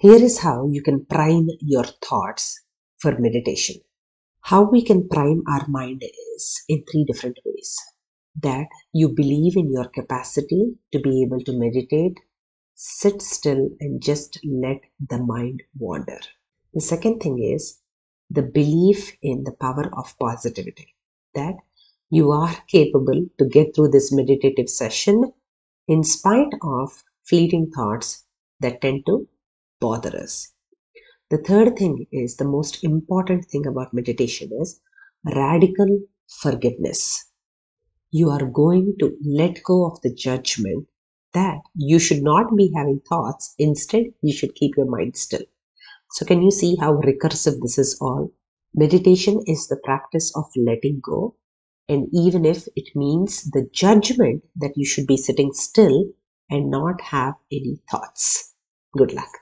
Here is how you can prime your thoughts for meditation. How we can prime our mind is in three different ways. That you believe in your capacity to be able to meditate, sit still, and just let the mind wander. The second thing is the belief in the power of positivity. That you are capable to get through this meditative session in spite of fleeting thoughts that tend to bother us. The third thing is the most important thing about meditation is radical forgiveness. You are going to let go of the judgment that you should not be having thoughts. Instead, you should keep your mind still. So, can you see how recursive this is all? Meditation is the practice of letting go and even if it means the judgment that you should be sitting still and not have any thoughts. Good luck.